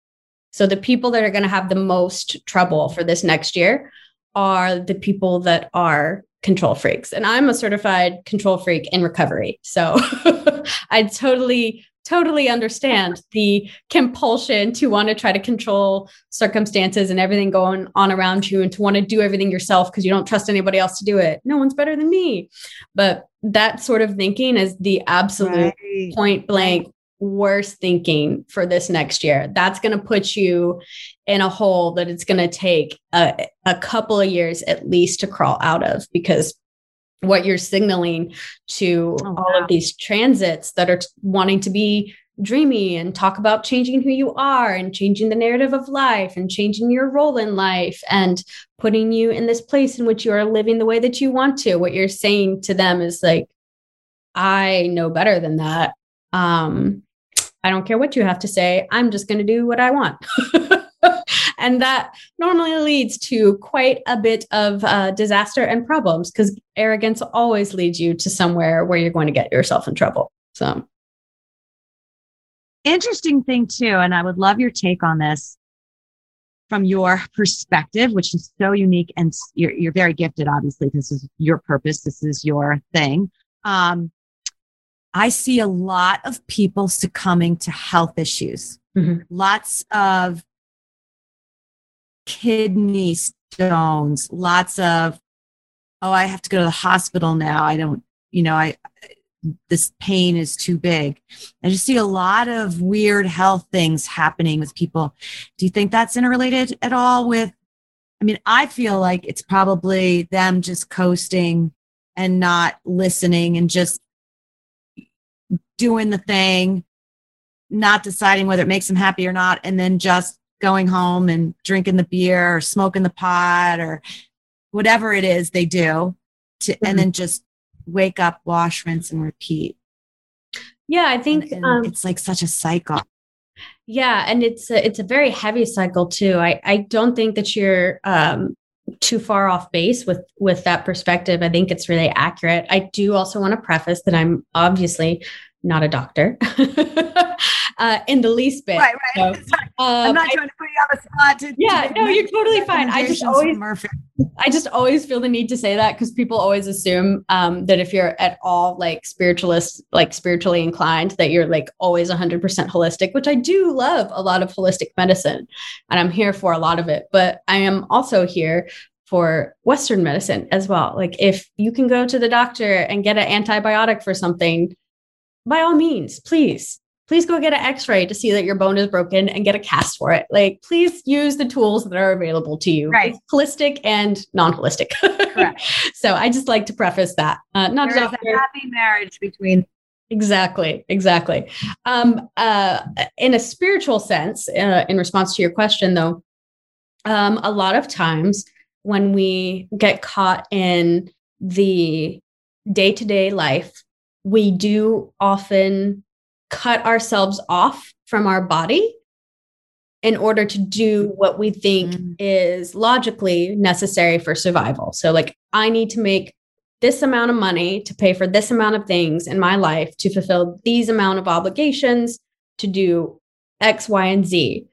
So the people that are going to have the most trouble for this next year are the people that are control freaks. And I'm a certified control freak in recovery. So [LAUGHS] I totally totally understand the compulsion to want to try to control circumstances and everything going on around you and to want to do everything yourself because you don't trust anybody else to do it. No one's better than me. But that sort of thinking is the absolute right. point blank worst thinking for this next year. That's going to put you in a hole that it's going to take a, a couple of years at least to crawl out of because what you're signaling to oh, all wow. of these transits that are t- wanting to be dreamy and talk about changing who you are and changing the narrative of life and changing your role in life and putting you in this place in which you are living the way that you want to. What you're saying to them is like i know better than that. Um i don't care what you have to say. I'm just going to do what i want [LAUGHS] and that normally leads to quite a bit of uh, disaster and problems because arrogance always leads you to somewhere where you're going to get yourself in trouble. So, interesting thing, too, and I would love your take on this from your perspective, which is so unique and you're, you're very gifted, obviously. This is your purpose, this is your thing. Um, I see a lot of people succumbing to health issues. Mm-hmm. Lots of kidney stones, lots of, oh, I have to go to the hospital now. I don't, you know, I, this pain is too big. I just see a lot of weird health things happening with people. Do you think that's interrelated at all with? I mean, I feel like it's probably them just coasting and not listening and just doing the thing, not deciding whether it makes them happy or not, and then just going home and drinking the beer or smoking the pot or whatever it is they do to, mm-hmm. and then just wake up, wash, rinse, and repeat. Yeah, I think and, and um, it's like such a cycle. Yeah, and it's a, it's a very heavy cycle too. I I don't think that you're um, too far off base with with that perspective. I think it's really accurate. I do also want to preface that I'm obviously not a doctor [LAUGHS] uh, in the least bit. Right, right. So, [LAUGHS] um, I'm not trying I, to put you on the spot. To, yeah, to no, you're totally fine. I just always, I just always feel the need to say that because people always assume um, that if you're at all like spiritualist, like spiritually inclined, that you're like always 100% holistic, which I do love a lot of holistic medicine, and I'm here for a lot of it. But I am also here for Western medicine as well. Like if you can go to the doctor and get an antibiotic for something by all means, please, please go get an x-ray to see that your bone is broken and get a cast for it. Like, please use the tools that are available to you. Right. Holistic and non-holistic. [LAUGHS] So I just like to preface that. Uh, not there is a happy marriage between Exactly, exactly. Um, uh, in a spiritual sense, uh, in response to your question, though, um, a lot of times when we get caught in the day to day life we do often cut ourselves off from our body in order to do what we think mm. is logically necessary for survival. So, like, I need to make this amount of money to pay for this amount of things in my life to fulfill these amount of obligations to do X, Y, and Z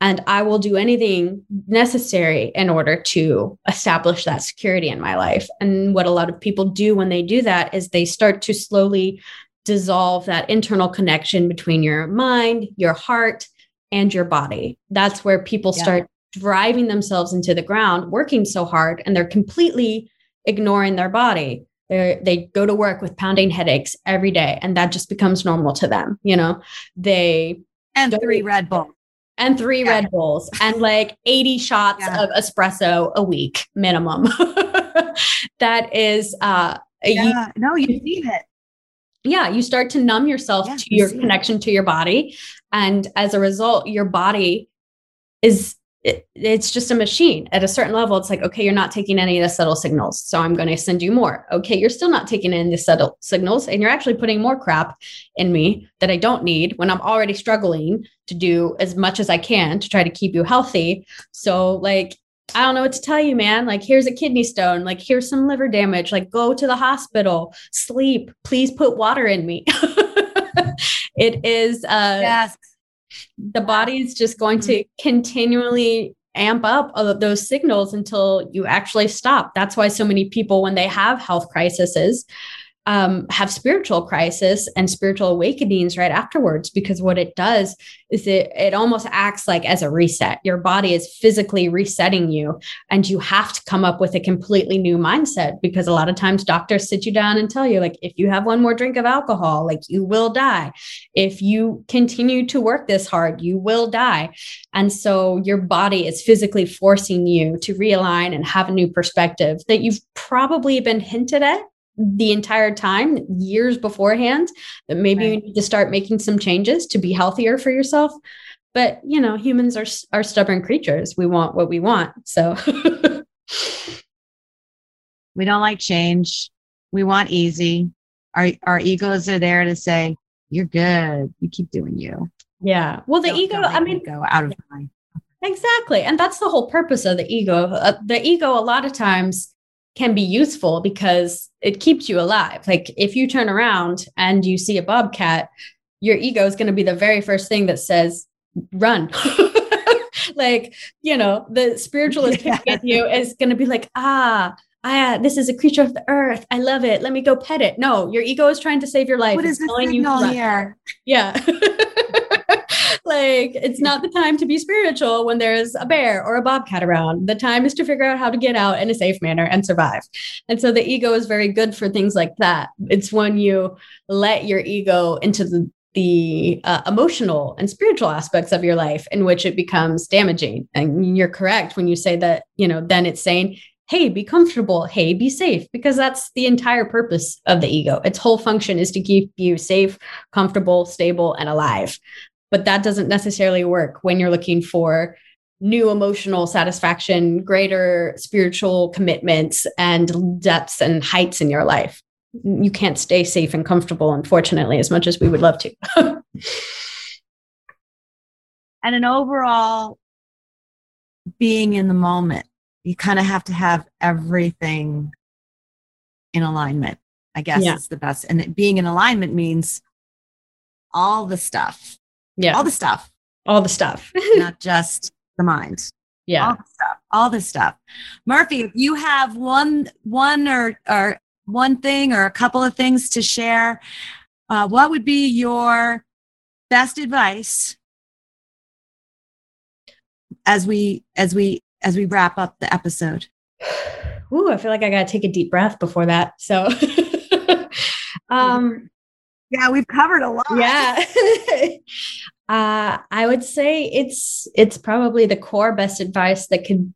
and I will do anything necessary in order to establish that security in my life. And what a lot of people do when they do that is they start to slowly dissolve that internal connection between your mind, your heart, and your body. That's where people yeah. start driving themselves into the ground, working so hard, and they're completely ignoring their body. They they go to work with pounding headaches every day, and that just becomes normal to them. You know, they and three Red Bull and three yeah. Red Bulls and like 80 shots yeah. of espresso a week minimum. [LAUGHS] that is uh yeah. you, no, you need it. Yeah, you start to numb yourself to your connection it. to your body. And as a result, your body is it, it's just a machine at a certain level it's like okay you're not taking any of the subtle signals so i'm going to send you more okay you're still not taking in the subtle signals and you're actually putting more crap in me that i don't need when i'm already struggling to do as much as i can to try to keep you healthy so like I don't know what to tell you, man. Like, here's a kidney stone. Like, here's some liver damage. Like, go to the hospital, sleep. Please put water in me. [LAUGHS] it is uh yes the body is just going to mm-hmm. continually amp up those signals until you actually stop. That's why so many people, when they have health crises, um, have spiritual crisis and spiritual awakenings right afterwards because what it does is it it almost acts like as a reset. Your body is physically resetting you and you have to come up with a completely new mindset because a lot of times doctors sit you down and tell you like if you have one more drink of alcohol like you will die. If you continue to work this hard you will die. And so your body is physically forcing you to realign and have a new perspective that you've probably been hinted at the entire time, years beforehand, that maybe right. you need to start making some changes to be healthier for yourself. But you know, humans are are stubborn creatures. We want what we want. So [LAUGHS] we don't like change. We want easy. Our our egos are there to say, "You're good. You keep doing you." Yeah. Well, the don't, ego. Don't I mean, go out of mind. Exactly, and that's the whole purpose of the ego. Uh, the ego, a lot of times, can be useful because it keeps you alive. Like if you turn around and you see a bobcat, your ego is going to be the very first thing that says, run. [LAUGHS] like, you know, the spiritualist yeah. in you is going to be like, ah, ah, this is a creature of the earth. I love it. Let me go pet it. No, your ego is trying to save your life. What is the signal here? Yeah. [LAUGHS] like it's not the time to be spiritual when there's a bear or a bobcat around. The time is to figure out how to get out in a safe manner and survive. And so the ego is very good for things like that. It's when you let your ego into the the uh, emotional and spiritual aspects of your life in which it becomes damaging and you're correct when you say that you know then it's saying hey, be comfortable. Hey, be safe, because that's the entire purpose of the ego. Its whole function is to keep you safe, comfortable, stable, and alive. But that doesn't necessarily work when you're looking for new emotional satisfaction, greater spiritual commitments, and depths and heights in your life. You can't stay safe and comfortable, unfortunately, as much as we would love to. [LAUGHS] and an overall being in the moment you kind of have to have everything in alignment i guess yeah. is the best and being in alignment means all the stuff yeah. All the stuff. All the stuff. [LAUGHS] Not just the mind. Yeah. All the stuff. All the stuff. Murphy if you have one one or or one thing or a couple of things to share uh, what would be your best advice as we as we as we wrap up the episode? [SIGHS] Ooh, I feel like I got to take a deep breath before that. So, [LAUGHS] um, yeah, we've covered a lot. Yeah. [LAUGHS] uh, I would say it's it's probably the core best advice that could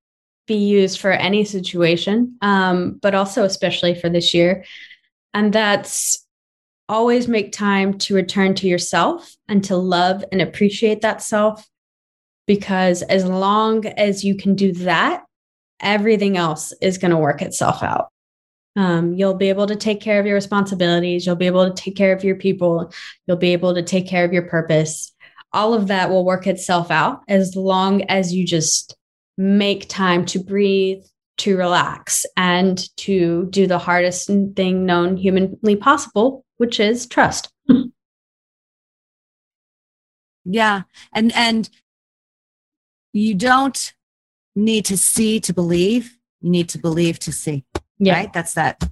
be used for any situation, um, but also especially for this year, and that's always make time to return to yourself and to love and appreciate that self because as long as you can do that, everything else is going to work itself out. Um, you'll be able to take care of your responsibilities. You'll be able to take care of your people. You'll be able to take care of your purpose. All of that will work itself out as long as you just make time to breathe, to relax, and to do the hardest thing known humanly possible, which is trust. [LAUGHS] yeah. And, and, you don't need to see to believe. You need to believe to see. Yeah. Right? That's that.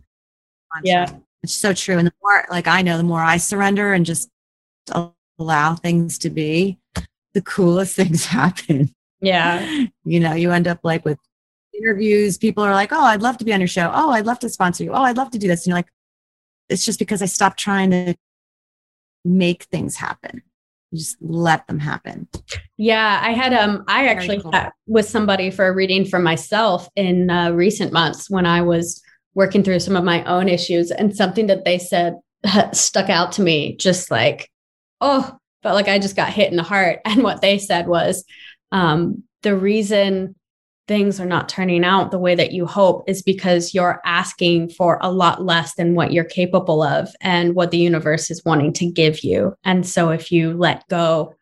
Yeah. It's so true. And the more, like I know, the more I surrender and just allow things to be, the coolest [LAUGHS] things happen. Yeah. [LAUGHS] You know, you end up like with interviews, people are like, oh, I'd love to be on your show. Oh, I'd love to sponsor you. Oh, I'd love to do this. And you're like, it's just because I stopped trying to make things happen just let them happen yeah i had um i actually cool. with somebody for a reading for myself in uh, recent months when i was working through some of my own issues and something that they said [LAUGHS] stuck out to me just like oh felt like i just got hit in the heart [LAUGHS] and what they said was um the reason things are not turning out the way that you hope is because you're asking for a lot less than what you're capable of and what the universe is wanting to give you. And so if you let go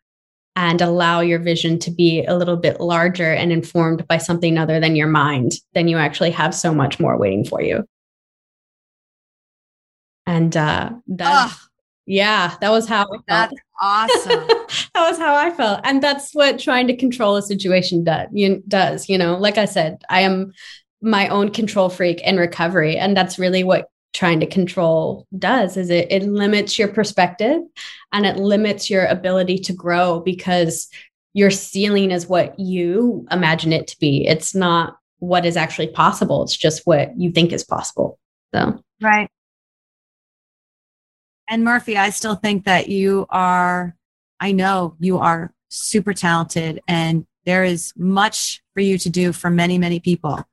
and allow your vision to be a little bit larger and informed by something other than your mind, then you actually have so much more waiting for you. And uh, that, yeah, that was how awesome. [LAUGHS] that was how I felt, and that's what trying to control a situation does. You, does you know? Like I said, I am my own control freak in recovery, and that's really what trying to control does. Is it it limits your perspective, and it limits your ability to grow because your ceiling is what you imagine it to be. It's not what is actually possible. It's just what you think is possible. So right. And Murphy, I still think that you are, I know you are super talented and there is much for you to do for many, many people.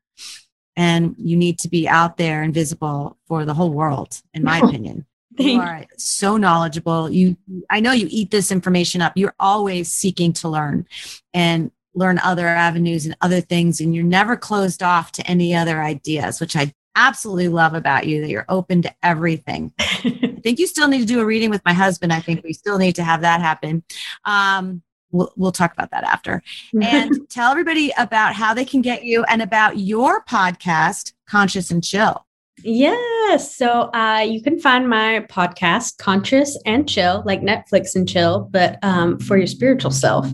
And you need to be out there and visible for the whole world, in my [LAUGHS] opinion. you are so knowledgeable. You, I know you eat this information up. You're always seeking to learn and learn other avenues and other things. And you're never closed off to any other ideas, which I absolutely love about you that you're open to everything. [LAUGHS] I think you still need to do a reading with my husband. I think we still need to have that happen. Um, we'll, we'll talk about that after. [LAUGHS] And tell everybody about how they can get you and about your podcast, Conscious and Chill. Yes. So uh, you can find my podcast, Conscious and Chill, like Netflix and Chill, but um, for your spiritual self.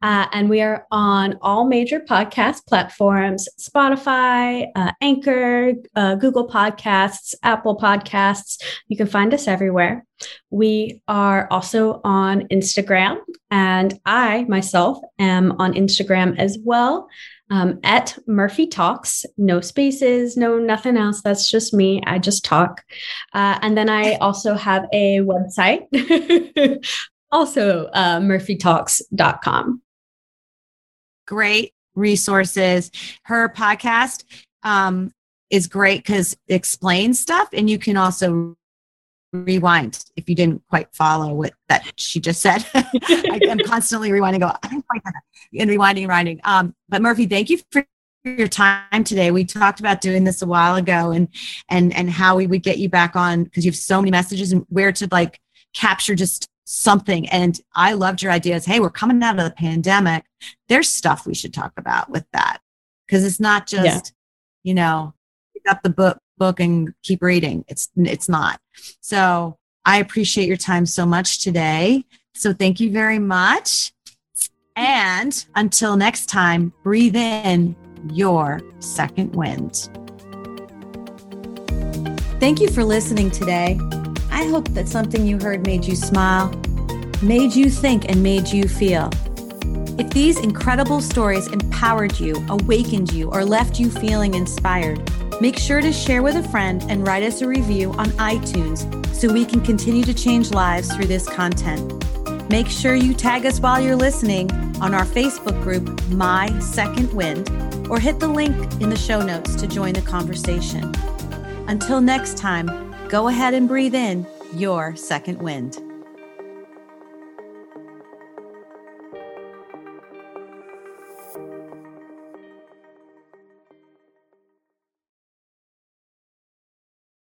Uh, and we are on all major podcast platforms Spotify, uh, Anchor, uh, Google Podcasts, Apple Podcasts. You can find us everywhere. We are also on Instagram, and I myself am on Instagram as well. Um, at Murphy Talks, no spaces, no nothing else. That's just me. Just talk. Uh, and then I also have a website, [LAUGHS] also uh, murphytalks.com great resources. Her podcast um, is great because it explains stuff, and you can also rewind if you didn't quite follow what that she just said. [LAUGHS] I, am constantly rewinding, go, I. And rewinding writing. Um, but Murphy, thank you for your time today. We talked about doing this a while ago and and and how we would get you back on because you have so many messages and where to like capture just something. And I loved your ideas. Hey, we're coming out of the pandemic. There's stuff we should talk about with that because it's not just, yeah. you know, pick up the book book and keep reading. It's it's not. So I appreciate your time so much today. So thank you very much. And until next time, breathe in your second wind. Thank you for listening today. I hope that something you heard made you smile, made you think, and made you feel. If these incredible stories empowered you, awakened you, or left you feeling inspired, make sure to share with a friend and write us a review on iTunes so we can continue to change lives through this content. Make sure you tag us while you're listening on our Facebook group, My Second Wind, or hit the link in the show notes to join the conversation. Until next time, Go ahead and breathe in your second wind.